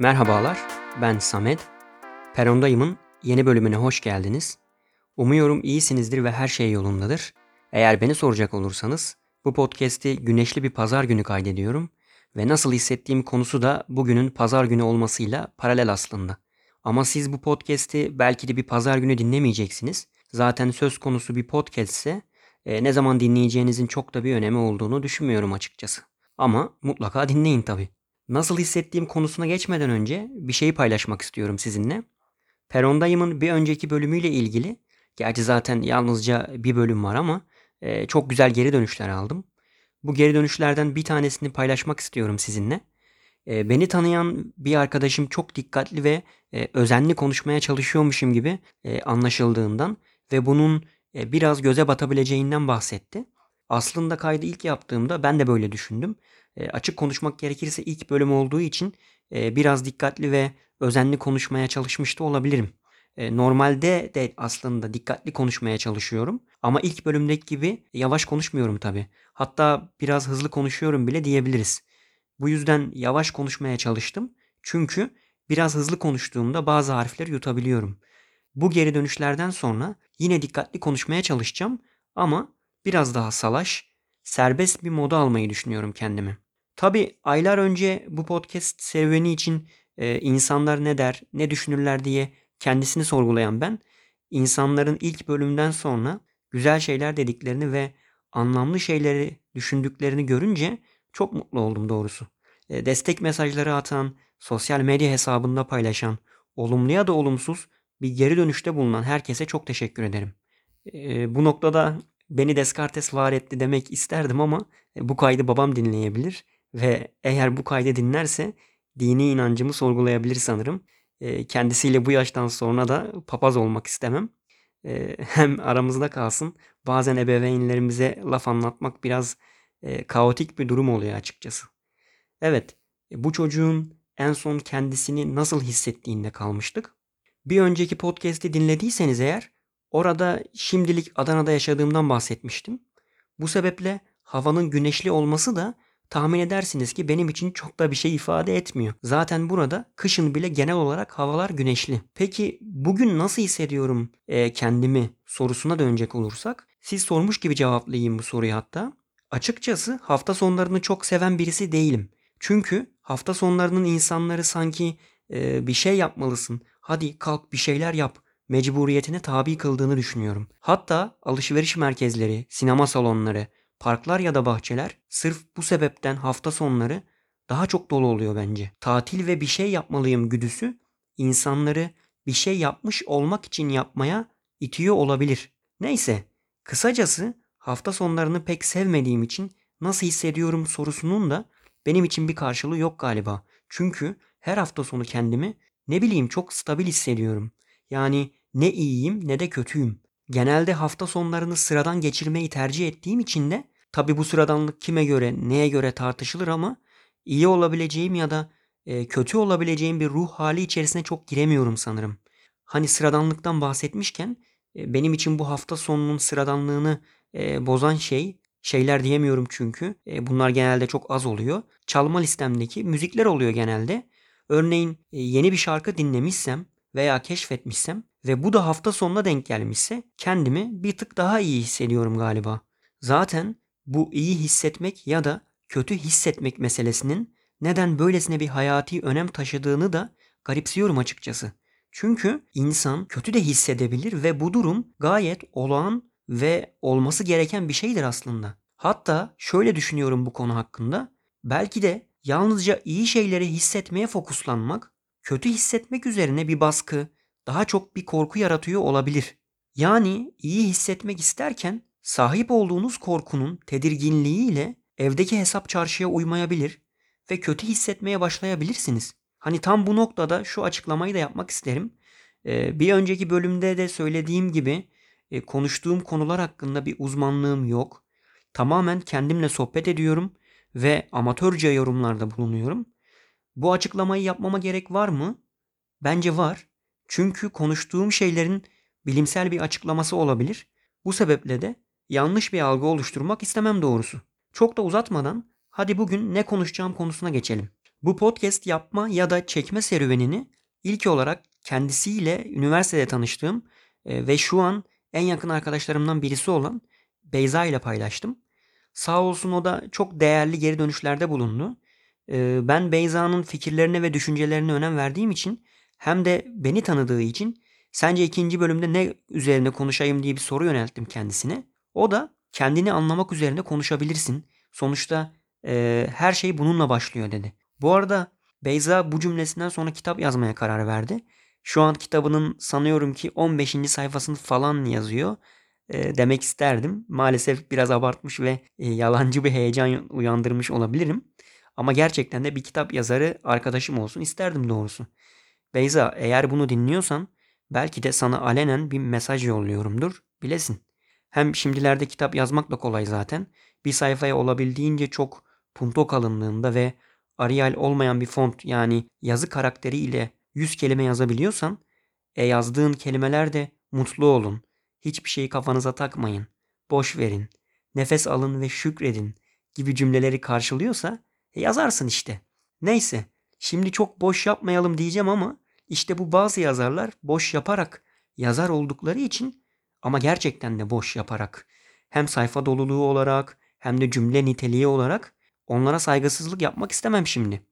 Merhabalar, ben Samet. Perondayım'ın yeni bölümüne hoş geldiniz. Umuyorum iyisinizdir ve her şey yolundadır. Eğer beni soracak olursanız bu podcast'i güneşli bir pazar günü kaydediyorum ve nasıl hissettiğim konusu da bugünün pazar günü olmasıyla paralel aslında. Ama siz bu podcast'i belki de bir pazar günü dinlemeyeceksiniz. Zaten söz konusu bir podcast ise e, ne zaman dinleyeceğinizin çok da bir önemi olduğunu düşünmüyorum açıkçası. Ama mutlaka dinleyin tabii. Nasıl hissettiğim konusuna geçmeden önce bir şeyi paylaşmak istiyorum sizinle. Perondayım'ın bir önceki bölümüyle ilgili, gerçi zaten yalnızca bir bölüm var ama e, çok güzel geri dönüşler aldım. Bu geri dönüşlerden bir tanesini paylaşmak istiyorum sizinle. E, beni tanıyan bir arkadaşım çok dikkatli ve e, özenli konuşmaya çalışıyormuşum gibi e, anlaşıldığından ve bunun e, biraz göze batabileceğinden bahsetti. Aslında kaydı ilk yaptığımda ben de böyle düşündüm. E, açık konuşmak gerekirse ilk bölüm olduğu için e, biraz dikkatli ve özenli konuşmaya çalışmış da olabilirim. E, normalde de aslında dikkatli konuşmaya çalışıyorum. Ama ilk bölümdeki gibi yavaş konuşmuyorum tabii. Hatta biraz hızlı konuşuyorum bile diyebiliriz. Bu yüzden yavaş konuşmaya çalıştım. Çünkü biraz hızlı konuştuğumda bazı harfleri yutabiliyorum. Bu geri dönüşlerden sonra yine dikkatli konuşmaya çalışacağım ama biraz daha salaş, serbest bir moda almayı düşünüyorum kendimi. Tabi aylar önce bu podcast serüveni için e, insanlar ne der, ne düşünürler diye kendisini sorgulayan ben, insanların ilk bölümden sonra güzel şeyler dediklerini ve anlamlı şeyleri düşündüklerini görünce çok mutlu oldum doğrusu. E, destek mesajları atan, sosyal medya hesabında paylaşan, olumlu ya da olumsuz bir geri dönüşte bulunan herkese çok teşekkür ederim. E, bu noktada beni Descartes var etti demek isterdim ama e, bu kaydı babam dinleyebilir ve eğer bu kaydı dinlerse dini inancımı sorgulayabilir sanırım. E, kendisiyle bu yaştan sonra da papaz olmak istemem. E, hem aramızda kalsın bazen ebeveynlerimize laf anlatmak biraz kaotik bir durum oluyor açıkçası. Evet bu çocuğun en son kendisini nasıl hissettiğinde kalmıştık. Bir önceki podcast'i dinlediyseniz eğer orada şimdilik Adana'da yaşadığımdan bahsetmiştim. Bu sebeple havanın güneşli olması da tahmin edersiniz ki benim için çok da bir şey ifade etmiyor. Zaten burada kışın bile genel olarak havalar güneşli. Peki bugün nasıl hissediyorum e, kendimi sorusuna dönecek olursak siz sormuş gibi cevaplayayım bu soruyu hatta. Açıkçası hafta sonlarını çok seven birisi değilim. Çünkü hafta sonlarının insanları sanki e, bir şey yapmalısın. Hadi kalk bir şeyler yap mecburiyetine tabi kıldığını düşünüyorum. Hatta alışveriş merkezleri, sinema salonları, parklar ya da bahçeler sırf bu sebepten hafta sonları daha çok dolu oluyor bence. Tatil ve bir şey yapmalıyım güdüsü insanları bir şey yapmış olmak için yapmaya itiyor olabilir. Neyse, kısacası hafta sonlarını pek sevmediğim için nasıl hissediyorum sorusunun da benim için bir karşılığı yok galiba. Çünkü her hafta sonu kendimi ne bileyim çok stabil hissediyorum. Yani ne iyiyim ne de kötüyüm. Genelde hafta sonlarını sıradan geçirmeyi tercih ettiğim için de tabi bu sıradanlık kime göre neye göre tartışılır ama iyi olabileceğim ya da e, kötü olabileceğim bir ruh hali içerisine çok giremiyorum sanırım. Hani sıradanlıktan bahsetmişken e, benim için bu hafta sonunun sıradanlığını e, bozan şey şeyler diyemiyorum çünkü bunlar genelde çok az oluyor. Çalma listemdeki müzikler oluyor genelde. Örneğin yeni bir şarkı dinlemişsem veya keşfetmişsem ve bu da hafta sonuna denk gelmişse kendimi bir tık daha iyi hissediyorum galiba. Zaten bu iyi hissetmek ya da kötü hissetmek meselesinin neden böylesine bir hayati önem taşıdığını da garipsiyorum açıkçası. Çünkü insan kötü de hissedebilir ve bu durum gayet olağan ve olması gereken bir şeydir aslında. Hatta şöyle düşünüyorum bu konu hakkında. Belki de yalnızca iyi şeyleri hissetmeye fokuslanmak, kötü hissetmek üzerine bir baskı, daha çok bir korku yaratıyor olabilir. Yani iyi hissetmek isterken sahip olduğunuz korkunun tedirginliğiyle evdeki hesap çarşıya uymayabilir ve kötü hissetmeye başlayabilirsiniz. Hani tam bu noktada şu açıklamayı da yapmak isterim. Ee, bir önceki bölümde de söylediğim gibi e, konuştuğum konular hakkında bir uzmanlığım yok. Tamamen kendimle sohbet ediyorum ve amatörce yorumlarda bulunuyorum. Bu açıklamayı yapmama gerek var mı? Bence var. Çünkü konuştuğum şeylerin bilimsel bir açıklaması olabilir. Bu sebeple de yanlış bir algı oluşturmak istemem doğrusu. Çok da uzatmadan hadi bugün ne konuşacağım konusuna geçelim. Bu podcast yapma ya da çekme serüvenini ilk olarak kendisiyle üniversitede tanıştığım e, ve şu an en yakın arkadaşlarımdan birisi olan Beyza ile paylaştım. Sağ olsun o da çok değerli geri dönüşlerde bulundu. E, ben Beyza'nın fikirlerine ve düşüncelerine önem verdiğim için hem de beni tanıdığı için sence ikinci bölümde ne üzerine konuşayım diye bir soru yönelttim kendisine. O da kendini anlamak üzerine konuşabilirsin. Sonuçta e, her şey bununla başlıyor dedi. Bu arada Beyza bu cümlesinden sonra kitap yazmaya karar verdi. Şu an kitabının sanıyorum ki 15. sayfasını falan yazıyor. E, demek isterdim. Maalesef biraz abartmış ve e, yalancı bir heyecan uyandırmış olabilirim. Ama gerçekten de bir kitap yazarı arkadaşım olsun isterdim doğrusu. Beyza eğer bunu dinliyorsan belki de sana alenen bir mesaj yolluyorumdur. Bilesin. Hem şimdilerde kitap yazmak da kolay zaten. Bir sayfaya olabildiğince çok punto kalınlığında ve Arial olmayan bir font yani yazı karakteri ile 100 kelime yazabiliyorsan e yazdığın kelimeler de mutlu olun. Hiçbir şeyi kafanıza takmayın. Boş verin. Nefes alın ve şükredin gibi cümleleri karşılıyorsa e yazarsın işte. Neyse şimdi çok boş yapmayalım diyeceğim ama işte bu bazı yazarlar boş yaparak yazar oldukları için ama gerçekten de boş yaparak hem sayfa doluluğu olarak hem de cümle niteliği olarak onlara saygısızlık yapmak istemem şimdi.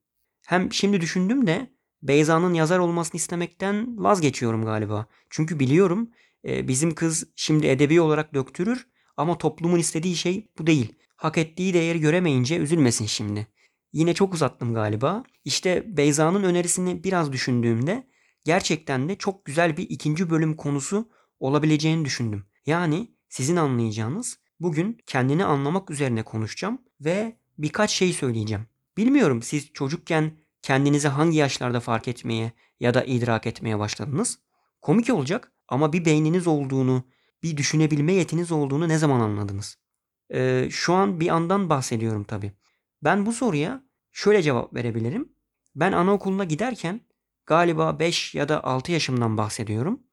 Hem şimdi düşündüm de Beyza'nın yazar olmasını istemekten vazgeçiyorum galiba. Çünkü biliyorum e, bizim kız şimdi edebi olarak döktürür ama toplumun istediği şey bu değil. Hak ettiği değeri göremeyince üzülmesin şimdi. Yine çok uzattım galiba. İşte Beyza'nın önerisini biraz düşündüğümde gerçekten de çok güzel bir ikinci bölüm konusu olabileceğini düşündüm. Yani sizin anlayacağınız bugün kendini anlamak üzerine konuşacağım ve birkaç şey söyleyeceğim. Bilmiyorum siz çocukken kendinizi hangi yaşlarda fark etmeye ya da idrak etmeye başladınız? Komik olacak ama bir beyniniz olduğunu, bir düşünebilme yetiniz olduğunu ne zaman anladınız? Ee, şu an bir andan bahsediyorum tabii. Ben bu soruya şöyle cevap verebilirim. Ben anaokuluna giderken galiba 5 ya da 6 yaşımdan bahsediyorum.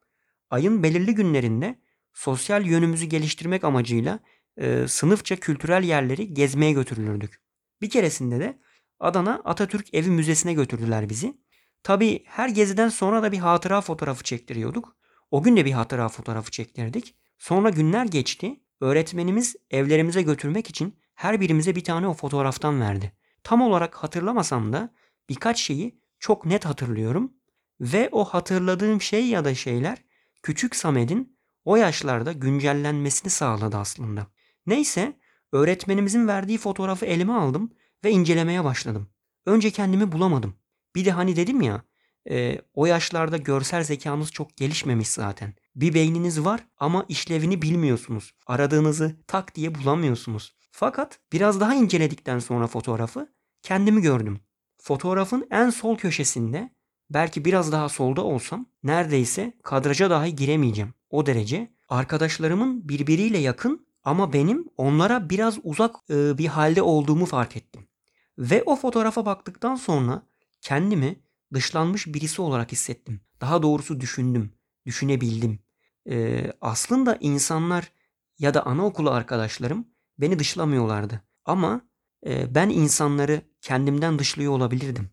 Ayın belirli günlerinde sosyal yönümüzü geliştirmek amacıyla e, sınıfça kültürel yerleri gezmeye götürülürdük. Bir keresinde de Adana Atatürk Evi Müzesi'ne götürdüler bizi. Tabii her geziden sonra da bir hatıra fotoğrafı çektiriyorduk. O gün de bir hatıra fotoğrafı çektirdik. Sonra günler geçti. Öğretmenimiz evlerimize götürmek için her birimize bir tane o fotoğraftan verdi. Tam olarak hatırlamasam da birkaç şeyi çok net hatırlıyorum ve o hatırladığım şey ya da şeyler küçük Samet'in o yaşlarda güncellenmesini sağladı aslında. Neyse öğretmenimizin verdiği fotoğrafı elime aldım ve incelemeye başladım. Önce kendimi bulamadım. Bir de hani dedim ya e, o yaşlarda görsel zekanız çok gelişmemiş zaten. Bir beyniniz var ama işlevini bilmiyorsunuz. Aradığınızı tak diye bulamıyorsunuz. Fakat biraz daha inceledikten sonra fotoğrafı kendimi gördüm. Fotoğrafın en sol köşesinde belki biraz daha solda olsam neredeyse kadraja dahi giremeyeceğim. O derece arkadaşlarımın birbiriyle yakın ama benim onlara biraz uzak e, bir halde olduğumu fark ettim. Ve o fotoğrafa baktıktan sonra kendimi dışlanmış birisi olarak hissettim. Daha doğrusu düşündüm, düşünebildim. Ee, aslında insanlar ya da anaokulu arkadaşlarım beni dışlamıyorlardı. Ama e, ben insanları kendimden dışlıyor olabilirdim.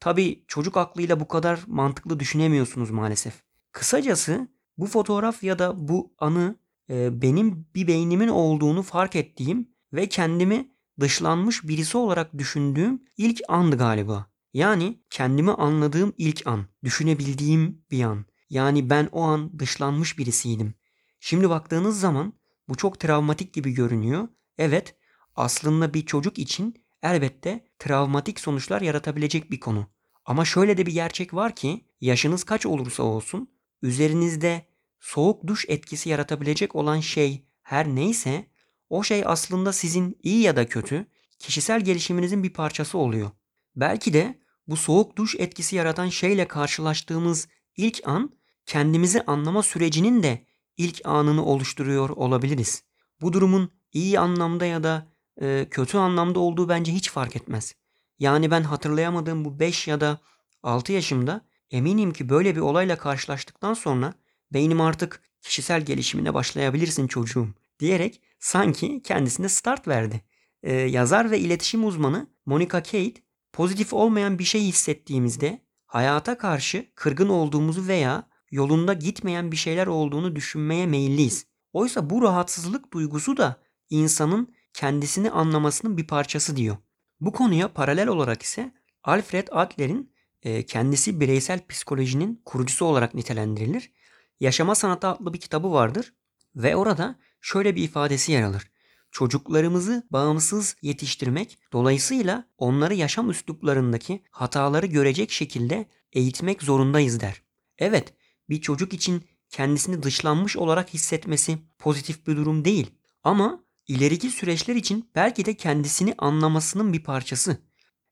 Tabii çocuk aklıyla bu kadar mantıklı düşünemiyorsunuz maalesef. Kısacası bu fotoğraf ya da bu anı e, benim bir beynimin olduğunu fark ettiğim ve kendimi dışlanmış birisi olarak düşündüğüm ilk andı galiba. Yani kendimi anladığım ilk an, düşünebildiğim bir an. Yani ben o an dışlanmış birisiydim. Şimdi baktığınız zaman bu çok travmatik gibi görünüyor. Evet, aslında bir çocuk için elbette travmatik sonuçlar yaratabilecek bir konu. Ama şöyle de bir gerçek var ki yaşınız kaç olursa olsun üzerinizde soğuk duş etkisi yaratabilecek olan şey her neyse o şey aslında sizin iyi ya da kötü kişisel gelişiminizin bir parçası oluyor. Belki de bu soğuk duş etkisi yaratan şeyle karşılaştığımız ilk an kendimizi anlama sürecinin de ilk anını oluşturuyor olabiliriz. Bu durumun iyi anlamda ya da e, kötü anlamda olduğu bence hiç fark etmez. Yani ben hatırlayamadığım bu 5 ya da 6 yaşımda eminim ki böyle bir olayla karşılaştıktan sonra beynim artık kişisel gelişimine başlayabilirsin çocuğum diyerek sanki kendisine start verdi. Ee, yazar ve iletişim uzmanı Monica Kate pozitif olmayan bir şey hissettiğimizde hayata karşı kırgın olduğumuzu veya yolunda gitmeyen bir şeyler olduğunu düşünmeye meyilliyiz. Oysa bu rahatsızlık duygusu da insanın kendisini anlamasının bir parçası diyor. Bu konuya paralel olarak ise Alfred Adler'in e, kendisi bireysel psikolojinin kurucusu olarak nitelendirilir. Yaşama Sanatı adlı bir kitabı vardır ve orada şöyle bir ifadesi yer alır. Çocuklarımızı bağımsız yetiştirmek, dolayısıyla onları yaşam üsluplarındaki hataları görecek şekilde eğitmek zorundayız der. Evet, bir çocuk için kendisini dışlanmış olarak hissetmesi pozitif bir durum değil. Ama ileriki süreçler için belki de kendisini anlamasının bir parçası.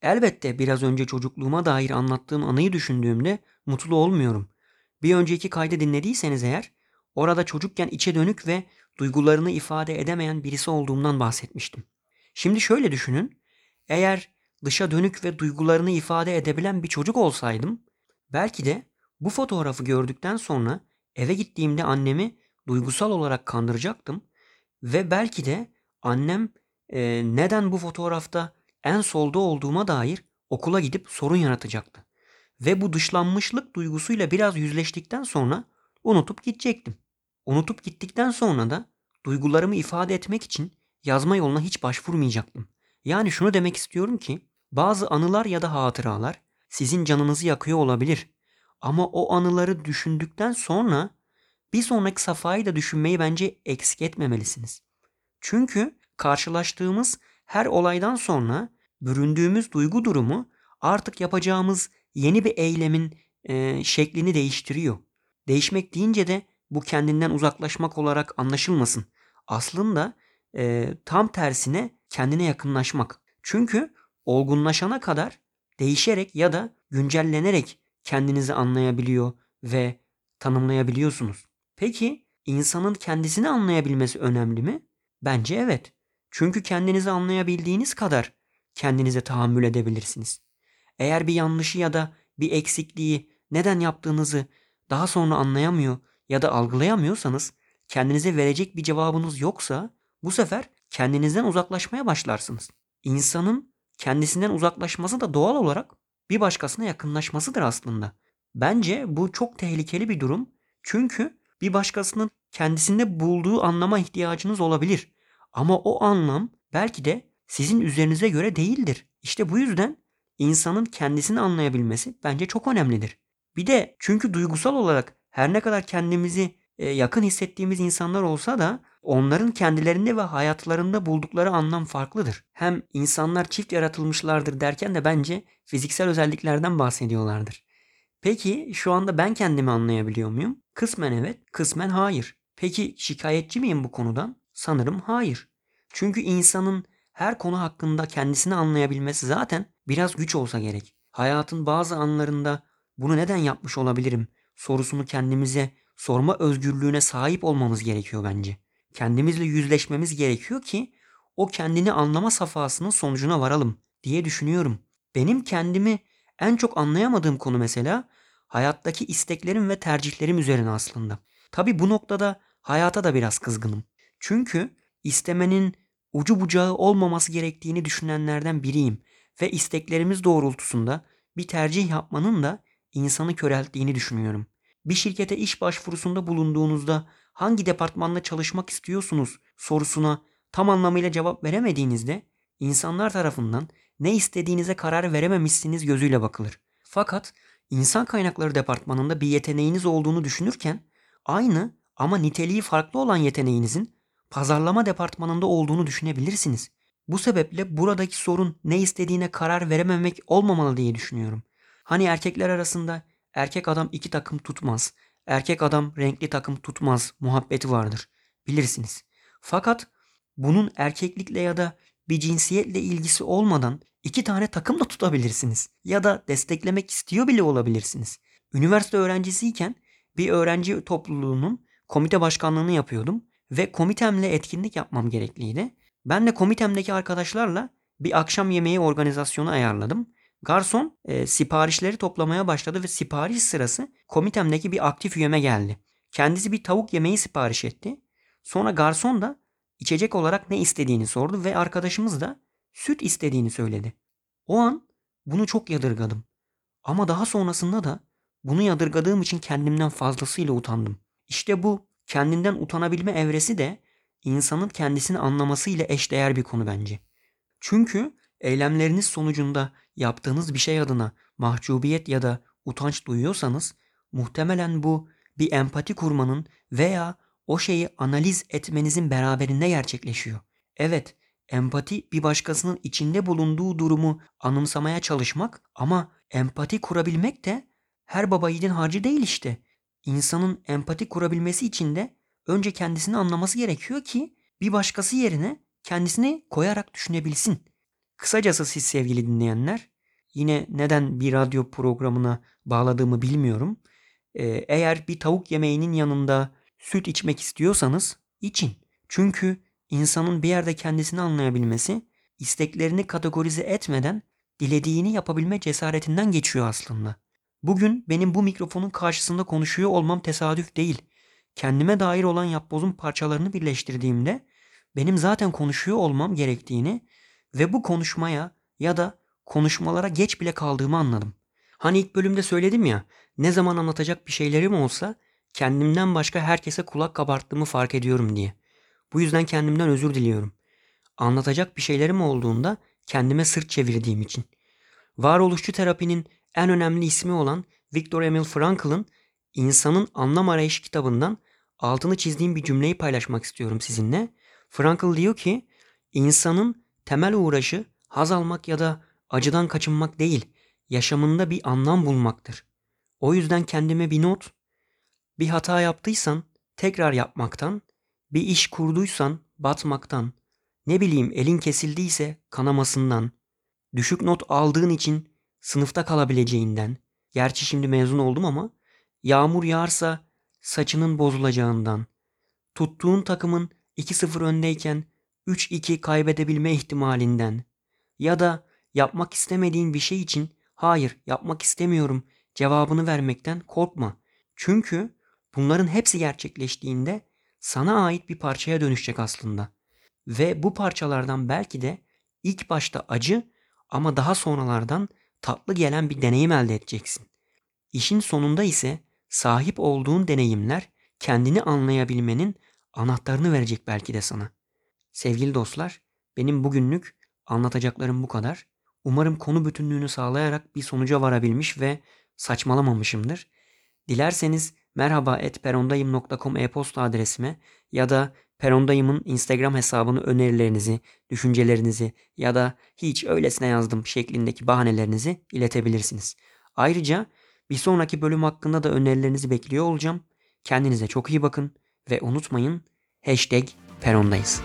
Elbette biraz önce çocukluğuma dair anlattığım anıyı düşündüğümde mutlu olmuyorum. Bir önceki kaydı dinlediyseniz eğer orada çocukken içe dönük ve duygularını ifade edemeyen birisi olduğumdan bahsetmiştim. Şimdi şöyle düşünün. Eğer dışa dönük ve duygularını ifade edebilen bir çocuk olsaydım belki de bu fotoğrafı gördükten sonra eve gittiğimde annemi duygusal olarak kandıracaktım ve belki de annem e, neden bu fotoğrafta en solda olduğuma dair okula gidip sorun yaratacaktı. Ve bu dışlanmışlık duygusuyla biraz yüzleştikten sonra unutup gidecektim. Unutup gittikten sonra da duygularımı ifade etmek için yazma yoluna hiç başvurmayacaktım. Yani şunu demek istiyorum ki bazı anılar ya da hatıralar sizin canınızı yakıyor olabilir. Ama o anıları düşündükten sonra bir sonraki safhayı da düşünmeyi bence eksik etmemelisiniz. Çünkü karşılaştığımız her olaydan sonra büründüğümüz duygu durumu artık yapacağımız yeni bir eylemin e, şeklini değiştiriyor. Değişmek deyince de bu kendinden uzaklaşmak olarak anlaşılmasın. Aslında e, tam tersine kendine yakınlaşmak. Çünkü olgunlaşana kadar değişerek ya da güncellenerek kendinizi anlayabiliyor ve tanımlayabiliyorsunuz. Peki insanın kendisini anlayabilmesi önemli mi? Bence evet. Çünkü kendinizi anlayabildiğiniz kadar kendinize tahammül edebilirsiniz. Eğer bir yanlışı ya da bir eksikliği neden yaptığınızı daha sonra anlayamıyor ya da algılayamıyorsanız kendinize verecek bir cevabınız yoksa bu sefer kendinizden uzaklaşmaya başlarsınız. İnsanın kendisinden uzaklaşması da doğal olarak bir başkasına yakınlaşmasıdır aslında. Bence bu çok tehlikeli bir durum. Çünkü bir başkasının kendisinde bulduğu anlama ihtiyacınız olabilir. Ama o anlam belki de sizin üzerinize göre değildir. İşte bu yüzden insanın kendisini anlayabilmesi bence çok önemlidir. Bir de çünkü duygusal olarak her ne kadar kendimizi e, yakın hissettiğimiz insanlar olsa da onların kendilerinde ve hayatlarında buldukları anlam farklıdır. Hem insanlar çift yaratılmışlardır derken de bence fiziksel özelliklerden bahsediyorlardır. Peki şu anda ben kendimi anlayabiliyor muyum? Kısmen evet, kısmen hayır. Peki şikayetçi miyim bu konudan? Sanırım hayır. Çünkü insanın her konu hakkında kendisini anlayabilmesi zaten biraz güç olsa gerek. Hayatın bazı anlarında bunu neden yapmış olabilirim sorusunu kendimize sorma özgürlüğüne sahip olmamız gerekiyor bence. Kendimizle yüzleşmemiz gerekiyor ki o kendini anlama safhasının sonucuna varalım diye düşünüyorum. Benim kendimi en çok anlayamadığım konu mesela hayattaki isteklerim ve tercihlerim üzerine aslında. Tabi bu noktada hayata da biraz kızgınım. Çünkü istemenin ucu bucağı olmaması gerektiğini düşünenlerden biriyim ve isteklerimiz doğrultusunda bir tercih yapmanın da insanı körelttiğini düşünüyorum. Bir şirkete iş başvurusunda bulunduğunuzda hangi departmanda çalışmak istiyorsunuz sorusuna tam anlamıyla cevap veremediğinizde insanlar tarafından ne istediğinize karar verememişsiniz gözüyle bakılır. Fakat insan kaynakları departmanında bir yeteneğiniz olduğunu düşünürken aynı ama niteliği farklı olan yeteneğinizin pazarlama departmanında olduğunu düşünebilirsiniz. Bu sebeple buradaki sorun ne istediğine karar verememek olmamalı diye düşünüyorum. Hani erkekler arasında erkek adam iki takım tutmaz, erkek adam renkli takım tutmaz muhabbeti vardır. Bilirsiniz. Fakat bunun erkeklikle ya da bir cinsiyetle ilgisi olmadan iki tane takım da tutabilirsiniz. Ya da desteklemek istiyor bile olabilirsiniz. Üniversite öğrencisiyken bir öğrenci topluluğunun komite başkanlığını yapıyordum ve komitemle etkinlik yapmam gerekliydi. Ben de komitemdeki arkadaşlarla bir akşam yemeği organizasyonu ayarladım. Garson e, siparişleri toplamaya başladı ve sipariş sırası komitemdeki bir aktif üyeme geldi. Kendisi bir tavuk yemeği sipariş etti. Sonra garson da içecek olarak ne istediğini sordu ve arkadaşımız da süt istediğini söyledi. O an bunu çok yadırgadım. Ama daha sonrasında da bunu yadırgadığım için kendimden fazlasıyla utandım. İşte bu kendinden utanabilme evresi de insanın kendisini anlamasıyla eşdeğer bir konu bence. Çünkü eylemleriniz sonucunda yaptığınız bir şey adına mahcubiyet ya da utanç duyuyorsanız muhtemelen bu bir empati kurmanın veya o şeyi analiz etmenizin beraberinde gerçekleşiyor. Evet, empati bir başkasının içinde bulunduğu durumu anımsamaya çalışmak ama empati kurabilmek de her baba yiğidin harcı değil işte. İnsanın empati kurabilmesi için de önce kendisini anlaması gerekiyor ki bir başkası yerine kendisini koyarak düşünebilsin. Kısacası siz sevgili dinleyenler, yine neden bir radyo programına bağladığımı bilmiyorum. Ee, eğer bir tavuk yemeğinin yanında süt içmek istiyorsanız için. Çünkü insanın bir yerde kendisini anlayabilmesi, isteklerini kategorize etmeden dilediğini yapabilme cesaretinden geçiyor aslında. Bugün benim bu mikrofonun karşısında konuşuyor olmam tesadüf değil. Kendime dair olan yapbozun parçalarını birleştirdiğimde benim zaten konuşuyor olmam gerektiğini ve bu konuşmaya ya da konuşmalara geç bile kaldığımı anladım. Hani ilk bölümde söyledim ya, ne zaman anlatacak bir şeylerim olsa kendimden başka herkese kulak kabarttığımı fark ediyorum diye. Bu yüzden kendimden özür diliyorum. Anlatacak bir şeylerim olduğunda kendime sırt çevirdiğim için. Varoluşçu terapinin en önemli ismi olan Viktor Emil Frankl'ın İnsanın Anlam Arayışı kitabından altını çizdiğim bir cümleyi paylaşmak istiyorum sizinle. Frankl diyor ki, insanın temel uğraşı haz almak ya da acıdan kaçınmak değil, yaşamında bir anlam bulmaktır. O yüzden kendime bir not, bir hata yaptıysan tekrar yapmaktan, bir iş kurduysan batmaktan, ne bileyim elin kesildiyse kanamasından, düşük not aldığın için sınıfta kalabileceğinden, gerçi şimdi mezun oldum ama yağmur yağarsa saçının bozulacağından, tuttuğun takımın 2-0 öndeyken 3-2 kaybedebilme ihtimalinden. Ya da yapmak istemediğin bir şey için hayır yapmak istemiyorum cevabını vermekten korkma. Çünkü bunların hepsi gerçekleştiğinde sana ait bir parçaya dönüşecek aslında. Ve bu parçalardan belki de ilk başta acı ama daha sonralardan tatlı gelen bir deneyim elde edeceksin. İşin sonunda ise sahip olduğun deneyimler kendini anlayabilmenin anahtarını verecek belki de sana. Sevgili dostlar, benim bugünlük anlatacaklarım bu kadar. Umarım konu bütünlüğünü sağlayarak bir sonuca varabilmiş ve saçmalamamışımdır. Dilerseniz merhaba merhaba.perondayım.com e-posta adresime ya da Perondayım'ın Instagram hesabını önerilerinizi, düşüncelerinizi ya da hiç öylesine yazdım şeklindeki bahanelerinizi iletebilirsiniz. Ayrıca bir sonraki bölüm hakkında da önerilerinizi bekliyor olacağım. Kendinize çok iyi bakın ve unutmayın hashtag Perondayız.